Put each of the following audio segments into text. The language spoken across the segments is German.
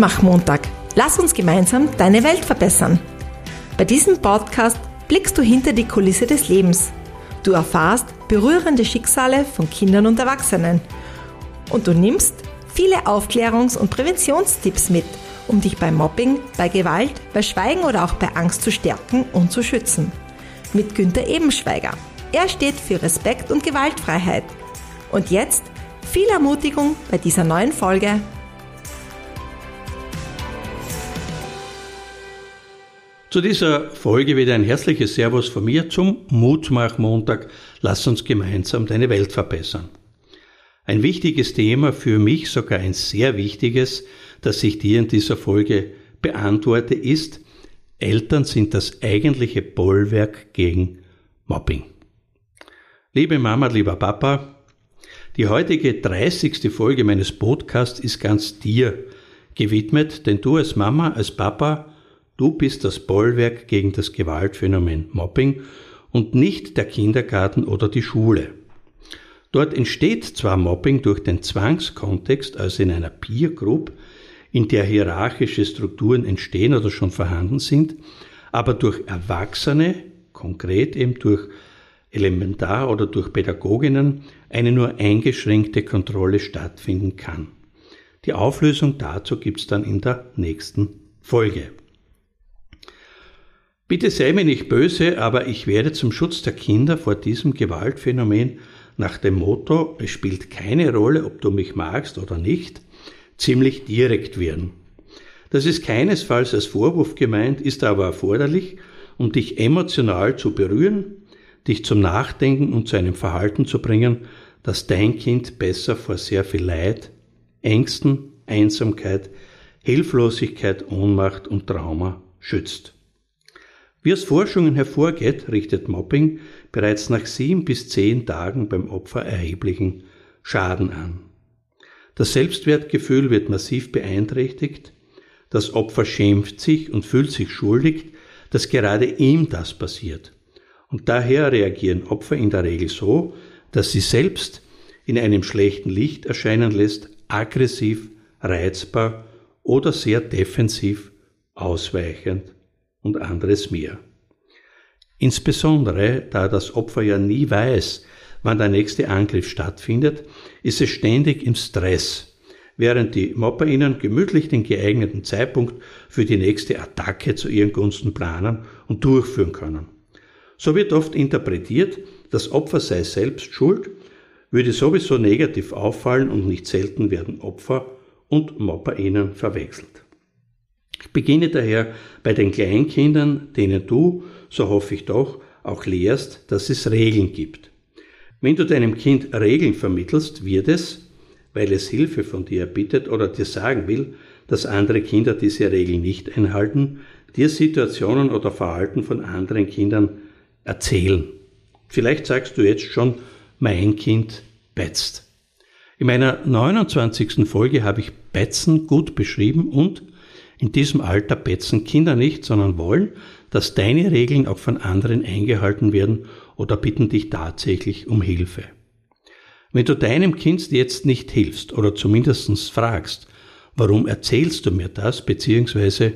Mutmach-Montag. Lass uns gemeinsam deine Welt verbessern. Bei diesem Podcast blickst du hinter die Kulisse des Lebens. Du erfahrst berührende Schicksale von Kindern und Erwachsenen. Und du nimmst viele Aufklärungs- und Präventionstipps mit, um dich bei Mobbing, bei Gewalt, bei Schweigen oder auch bei Angst zu stärken und zu schützen. Mit Günter Ebenschweiger. Er steht für Respekt und Gewaltfreiheit. Und jetzt viel Ermutigung bei dieser neuen Folge Zu dieser Folge wieder ein herzliches Servus von mir zum Mutmach-Montag. Lass uns gemeinsam deine Welt verbessern. Ein wichtiges Thema für mich, sogar ein sehr wichtiges, das ich dir in dieser Folge beantworte, ist, Eltern sind das eigentliche Bollwerk gegen Mobbing. Liebe Mama, lieber Papa, die heutige 30. Folge meines Podcasts ist ganz dir gewidmet, denn du als Mama, als Papa Du bist das Bollwerk gegen das Gewaltphänomen Mobbing und nicht der Kindergarten oder die Schule. Dort entsteht zwar Mobbing durch den Zwangskontext, also in einer Peer Group, in der hierarchische Strukturen entstehen oder schon vorhanden sind, aber durch Erwachsene, konkret eben durch Elementar- oder durch Pädagoginnen, eine nur eingeschränkte Kontrolle stattfinden kann. Die Auflösung dazu gibt's dann in der nächsten Folge. Bitte sei mir nicht böse, aber ich werde zum Schutz der Kinder vor diesem Gewaltphänomen nach dem Motto, es spielt keine Rolle, ob du mich magst oder nicht, ziemlich direkt werden. Das ist keinesfalls als Vorwurf gemeint, ist aber erforderlich, um dich emotional zu berühren, dich zum Nachdenken und zu einem Verhalten zu bringen, das dein Kind besser vor sehr viel Leid, Ängsten, Einsamkeit, Hilflosigkeit, Ohnmacht und Trauma schützt. Wie aus Forschungen hervorgeht, richtet Mobbing bereits nach sieben bis zehn Tagen beim Opfer erheblichen Schaden an. Das Selbstwertgefühl wird massiv beeinträchtigt, das Opfer schämt sich und fühlt sich schuldig, dass gerade ihm das passiert. Und daher reagieren Opfer in der Regel so, dass sie selbst in einem schlechten Licht erscheinen lässt, aggressiv, reizbar oder sehr defensiv, ausweichend und anderes mehr. Insbesondere, da das Opfer ja nie weiß, wann der nächste Angriff stattfindet, ist es ständig im Stress, während die MopperInnen gemütlich den geeigneten Zeitpunkt für die nächste Attacke zu ihren Gunsten planen und durchführen können. So wird oft interpretiert, das Opfer sei selbst schuld, würde sowieso negativ auffallen und nicht selten werden Opfer und MopperInnen verwechselt. Ich beginne daher bei den Kleinkindern, denen du, so hoffe ich doch, auch lehrst, dass es Regeln gibt. Wenn du deinem Kind Regeln vermittelst, wird es, weil es Hilfe von dir erbittet oder dir sagen will, dass andere Kinder diese Regeln nicht einhalten, dir Situationen oder Verhalten von anderen Kindern erzählen. Vielleicht sagst du jetzt schon, mein Kind betzt. In meiner 29. Folge habe ich Betzen gut beschrieben und in diesem Alter betzen Kinder nicht, sondern wollen, dass deine Regeln auch von anderen eingehalten werden oder bitten dich tatsächlich um Hilfe. Wenn du deinem Kind jetzt nicht hilfst oder zumindest fragst, warum erzählst du mir das, beziehungsweise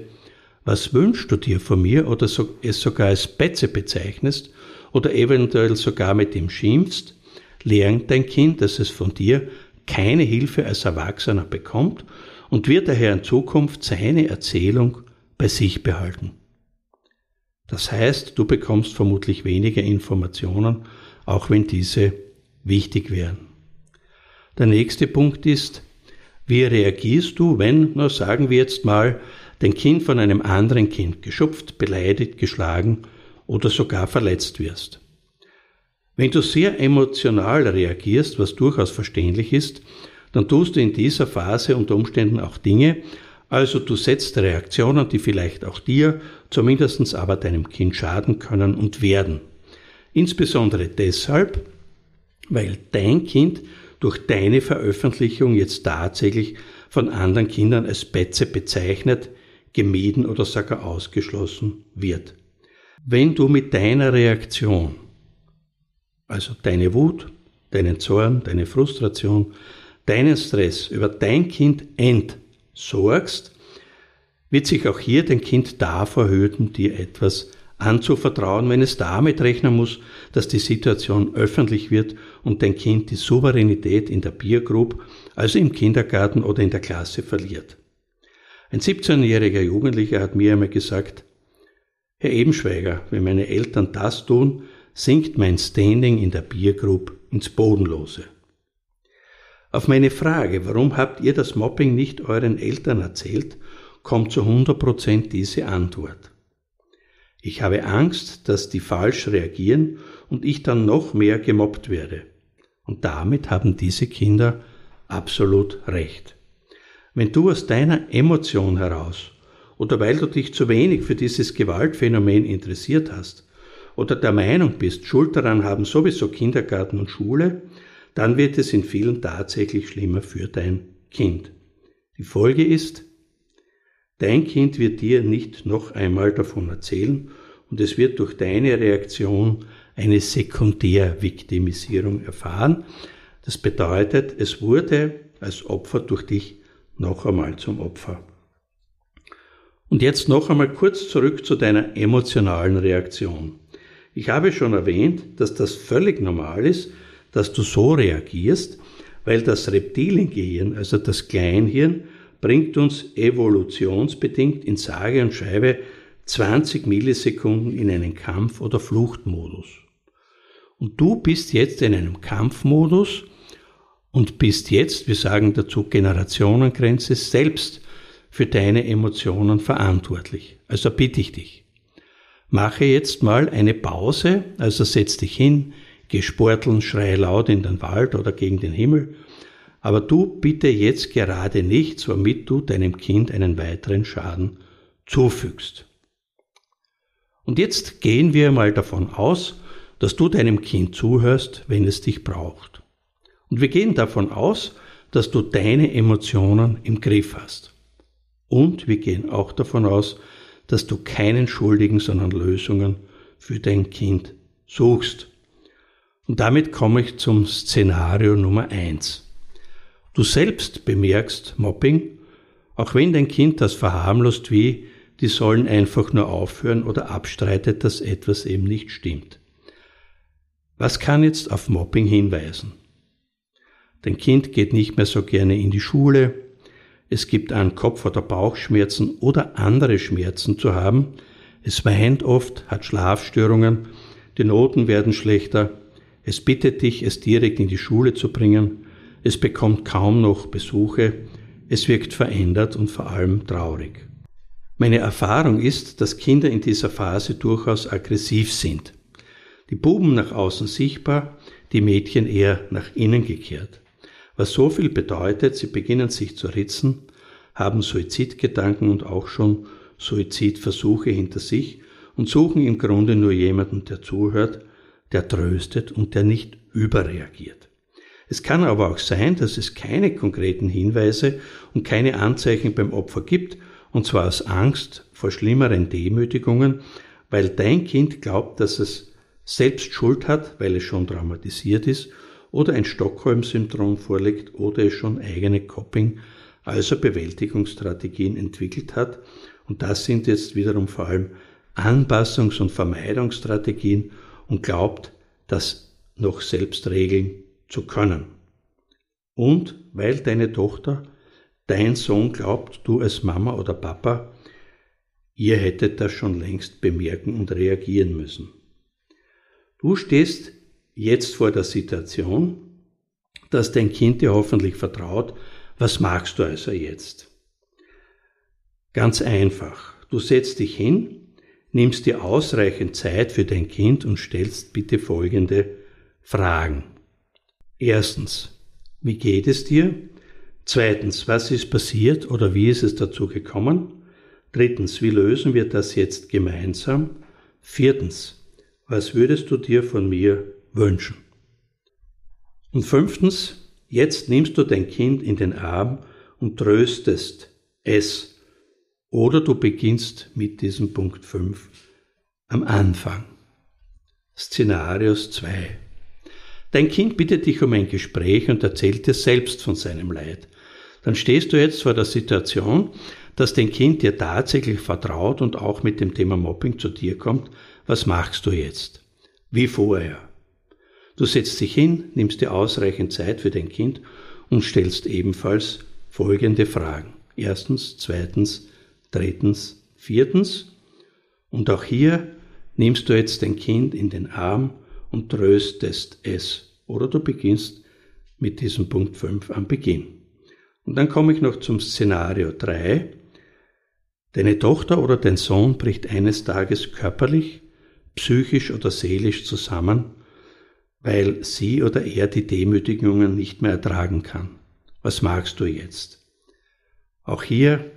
was wünschst du dir von mir oder es sogar als Betze bezeichnest oder eventuell sogar mit ihm schimpfst, lernt dein Kind, dass es von dir keine Hilfe als Erwachsener bekommt und wird daher in Zukunft seine Erzählung bei sich behalten. Das heißt, du bekommst vermutlich weniger Informationen, auch wenn diese wichtig wären. Der nächste Punkt ist, wie reagierst du, wenn, na sagen wir jetzt mal, dein Kind von einem anderen Kind geschupft, beleidigt, geschlagen oder sogar verletzt wirst? Wenn du sehr emotional reagierst, was durchaus verständlich ist, dann tust du in dieser Phase unter Umständen auch Dinge, also du setzt Reaktionen, die vielleicht auch dir, zumindest aber deinem Kind schaden können und werden. Insbesondere deshalb, weil dein Kind durch deine Veröffentlichung jetzt tatsächlich von anderen Kindern als Betze bezeichnet, gemieden oder sogar ausgeschlossen wird. Wenn du mit deiner Reaktion, also deine Wut, deinen Zorn, deine Frustration, deinen Stress über dein Kind entsorgst, wird sich auch hier dein Kind davor hüten, dir etwas anzuvertrauen, wenn es damit rechnen muss, dass die Situation öffentlich wird und dein Kind die Souveränität in der Peer also im Kindergarten oder in der Klasse verliert. Ein 17-jähriger Jugendlicher hat mir einmal gesagt, Herr Ebenschweiger, wenn meine Eltern das tun, sinkt mein Standing in der Peer Group ins Bodenlose. Auf meine Frage, warum habt ihr das Mobbing nicht euren Eltern erzählt, kommt zu 100% diese Antwort. Ich habe Angst, dass die falsch reagieren und ich dann noch mehr gemobbt werde. Und damit haben diese Kinder absolut recht. Wenn du aus deiner Emotion heraus oder weil du dich zu wenig für dieses Gewaltphänomen interessiert hast oder der Meinung bist, Schuld daran haben sowieso Kindergarten und Schule, dann wird es in vielen tatsächlich schlimmer für dein Kind. Die Folge ist, Dein Kind wird dir nicht noch einmal davon erzählen und es wird durch deine Reaktion eine Sekundärviktimisierung erfahren. Das bedeutet, es wurde als Opfer durch dich noch einmal zum Opfer. Und jetzt noch einmal kurz zurück zu deiner emotionalen Reaktion. Ich habe schon erwähnt, dass das völlig normal ist, dass du so reagierst, weil das Reptiliengehirn, also das Kleinhirn, bringt uns evolutionsbedingt in sage und schreibe 20 Millisekunden in einen Kampf- oder Fluchtmodus. Und du bist jetzt in einem Kampfmodus und bist jetzt, wir sagen dazu Generationengrenze, selbst für deine Emotionen verantwortlich. Also bitte ich dich, mache jetzt mal eine Pause, also setz dich hin, geh sporteln, schrei laut in den Wald oder gegen den Himmel aber du bitte jetzt gerade nicht, womit du deinem Kind einen weiteren Schaden zufügst. Und jetzt gehen wir mal davon aus, dass du deinem Kind zuhörst, wenn es dich braucht. Und wir gehen davon aus, dass du deine Emotionen im Griff hast. Und wir gehen auch davon aus, dass du keinen Schuldigen, sondern Lösungen für dein Kind suchst. Und damit komme ich zum Szenario Nummer eins. Du selbst bemerkst Mobbing, auch wenn dein Kind das verharmlost wie, die sollen einfach nur aufhören oder abstreitet, dass etwas eben nicht stimmt. Was kann jetzt auf Mobbing hinweisen? Dein Kind geht nicht mehr so gerne in die Schule, es gibt an Kopf- oder Bauchschmerzen oder andere Schmerzen zu haben, es weint oft, hat Schlafstörungen, die Noten werden schlechter, es bittet dich, es direkt in die Schule zu bringen, es bekommt kaum noch Besuche, es wirkt verändert und vor allem traurig. Meine Erfahrung ist, dass Kinder in dieser Phase durchaus aggressiv sind. Die Buben nach außen sichtbar, die Mädchen eher nach innen gekehrt. Was so viel bedeutet, sie beginnen sich zu ritzen, haben Suizidgedanken und auch schon Suizidversuche hinter sich und suchen im Grunde nur jemanden, der zuhört, der tröstet und der nicht überreagiert. Es kann aber auch sein, dass es keine konkreten Hinweise und keine Anzeichen beim Opfer gibt, und zwar aus Angst vor schlimmeren Demütigungen, weil dein Kind glaubt, dass es selbst Schuld hat, weil es schon traumatisiert ist, oder ein Stockholm-Syndrom vorliegt oder es schon eigene Coping, also Bewältigungsstrategien entwickelt hat. Und das sind jetzt wiederum vor allem Anpassungs- und Vermeidungsstrategien und glaubt, das noch selbst regeln zu können. Und weil deine Tochter, dein Sohn glaubt, du als Mama oder Papa, ihr hättet das schon längst bemerken und reagieren müssen. Du stehst jetzt vor der Situation, dass dein Kind dir hoffentlich vertraut, was magst du also jetzt? Ganz einfach. Du setzt dich hin, nimmst dir ausreichend Zeit für dein Kind und stellst bitte folgende Fragen. Erstens, wie geht es dir? Zweitens, was ist passiert oder wie ist es dazu gekommen? Drittens, wie lösen wir das jetzt gemeinsam? Viertens, was würdest du dir von mir wünschen? Und fünftens, jetzt nimmst du dein Kind in den Arm und tröstest es. Oder du beginnst mit diesem Punkt 5 am Anfang. Szenarios 2. Dein Kind bittet dich um ein Gespräch und erzählt dir selbst von seinem Leid. Dann stehst du jetzt vor der Situation, dass dein Kind dir tatsächlich vertraut und auch mit dem Thema Mobbing zu dir kommt, was machst du jetzt? Wie vorher. Du setzt dich hin, nimmst dir ausreichend Zeit für dein Kind und stellst ebenfalls folgende Fragen. Erstens, zweitens, drittens, viertens. Und auch hier nimmst du jetzt dein Kind in den Arm und tröstest es. Oder du beginnst mit diesem Punkt 5 am Beginn. Und dann komme ich noch zum Szenario 3. Deine Tochter oder dein Sohn bricht eines Tages körperlich, psychisch oder seelisch zusammen, weil sie oder er die Demütigungen nicht mehr ertragen kann. Was magst du jetzt? Auch hier,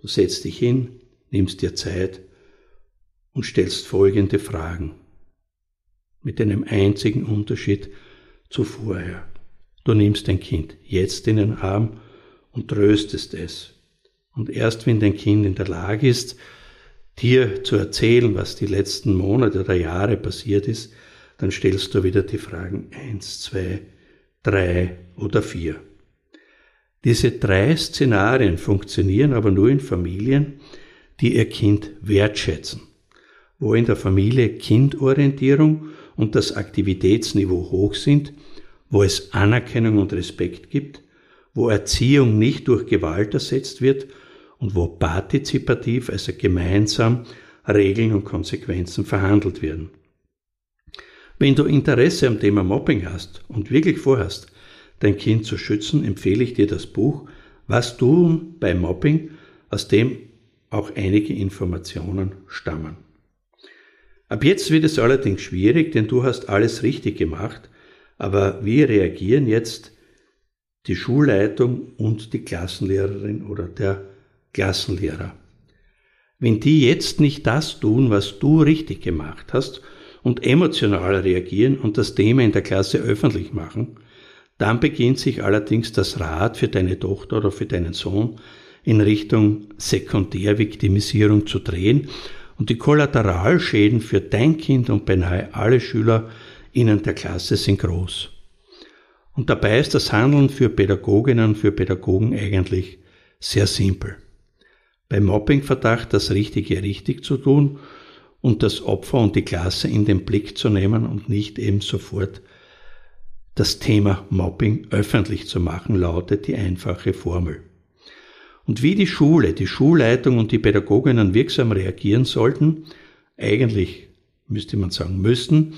du setzt dich hin, nimmst dir Zeit und stellst folgende Fragen. Mit einem einzigen Unterschied zu vorher. Du nimmst dein Kind jetzt in den Arm und tröstest es. Und erst wenn dein Kind in der Lage ist, dir zu erzählen, was die letzten Monate oder Jahre passiert ist, dann stellst du wieder die Fragen eins, zwei, drei oder vier. Diese drei Szenarien funktionieren aber nur in Familien, die ihr Kind wertschätzen, wo in der Familie Kindorientierung und das Aktivitätsniveau hoch sind wo es Anerkennung und Respekt gibt, wo Erziehung nicht durch Gewalt ersetzt wird und wo partizipativ, also gemeinsam, Regeln und Konsequenzen verhandelt werden. Wenn du Interesse am Thema Mobbing hast und wirklich vorhast, dein Kind zu schützen, empfehle ich dir das Buch Was tun bei Mobbing, aus dem auch einige Informationen stammen. Ab jetzt wird es allerdings schwierig, denn du hast alles richtig gemacht aber wie reagieren jetzt die Schulleitung und die Klassenlehrerin oder der Klassenlehrer? Wenn die jetzt nicht das tun, was du richtig gemacht hast und emotional reagieren und das Thema in der Klasse öffentlich machen, dann beginnt sich allerdings das Rad für deine Tochter oder für deinen Sohn in Richtung Sekundärviktimisierung zu drehen und die Kollateralschäden für dein Kind und beinahe alle Schüler innen der Klasse sind groß. Und dabei ist das Handeln für Pädagoginnen, für Pädagogen eigentlich sehr simpel. Beim Mobbingverdacht das Richtige richtig zu tun und das Opfer und die Klasse in den Blick zu nehmen und nicht eben sofort das Thema Mobbing öffentlich zu machen, lautet die einfache Formel. Und wie die Schule, die Schulleitung und die Pädagoginnen wirksam reagieren sollten, eigentlich müsste man sagen müssen,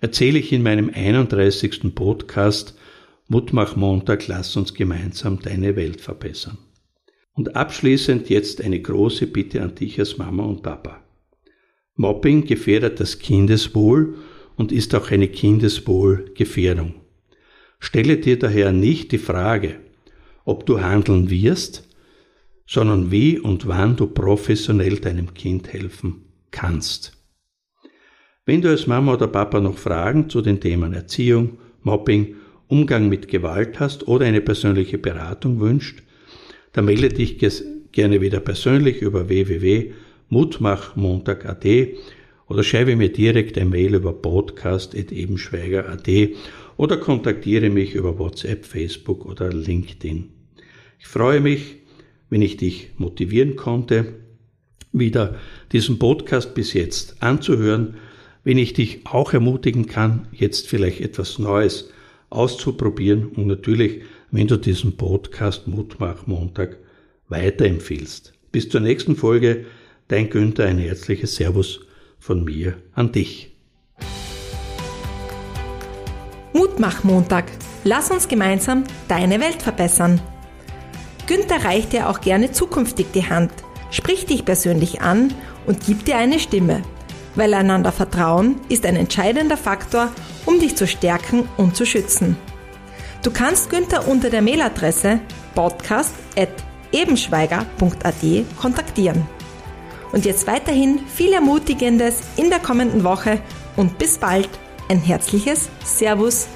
erzähle ich in meinem 31. Podcast Mutmach Montag, lass uns gemeinsam deine Welt verbessern. Und abschließend jetzt eine große Bitte an dich als Mama und Papa. Mobbing gefährdet das Kindeswohl und ist auch eine Kindeswohlgefährdung. Stelle dir daher nicht die Frage, ob du handeln wirst, sondern wie und wann du professionell deinem Kind helfen kannst. Wenn du als Mama oder Papa noch Fragen zu den Themen Erziehung, Mobbing, Umgang mit Gewalt hast oder eine persönliche Beratung wünscht, dann melde dich gerne wieder persönlich über www.mutmachmontag.at oder schreibe mir direkt ein Mail über podcast.ebenschweiger.at oder kontaktiere mich über WhatsApp, Facebook oder LinkedIn. Ich freue mich, wenn ich dich motivieren konnte, wieder diesen Podcast bis jetzt anzuhören wenn ich dich auch ermutigen kann, jetzt vielleicht etwas Neues auszuprobieren und natürlich, wenn du diesen Podcast Mutmach Montag weiterempfiehlst. Bis zur nächsten Folge, dein Günther, ein herzliches Servus von mir an dich. Mutmach Montag. Lass uns gemeinsam deine Welt verbessern. Günther reicht dir auch gerne zukünftig die Hand, sprich dich persönlich an und gib dir eine Stimme weil einander Vertrauen ist ein entscheidender Faktor, um dich zu stärken und zu schützen. Du kannst Günther unter der Mailadresse podcast.ebenschweiger.at kontaktieren. Und jetzt weiterhin viel Ermutigendes in der kommenden Woche und bis bald. Ein herzliches Servus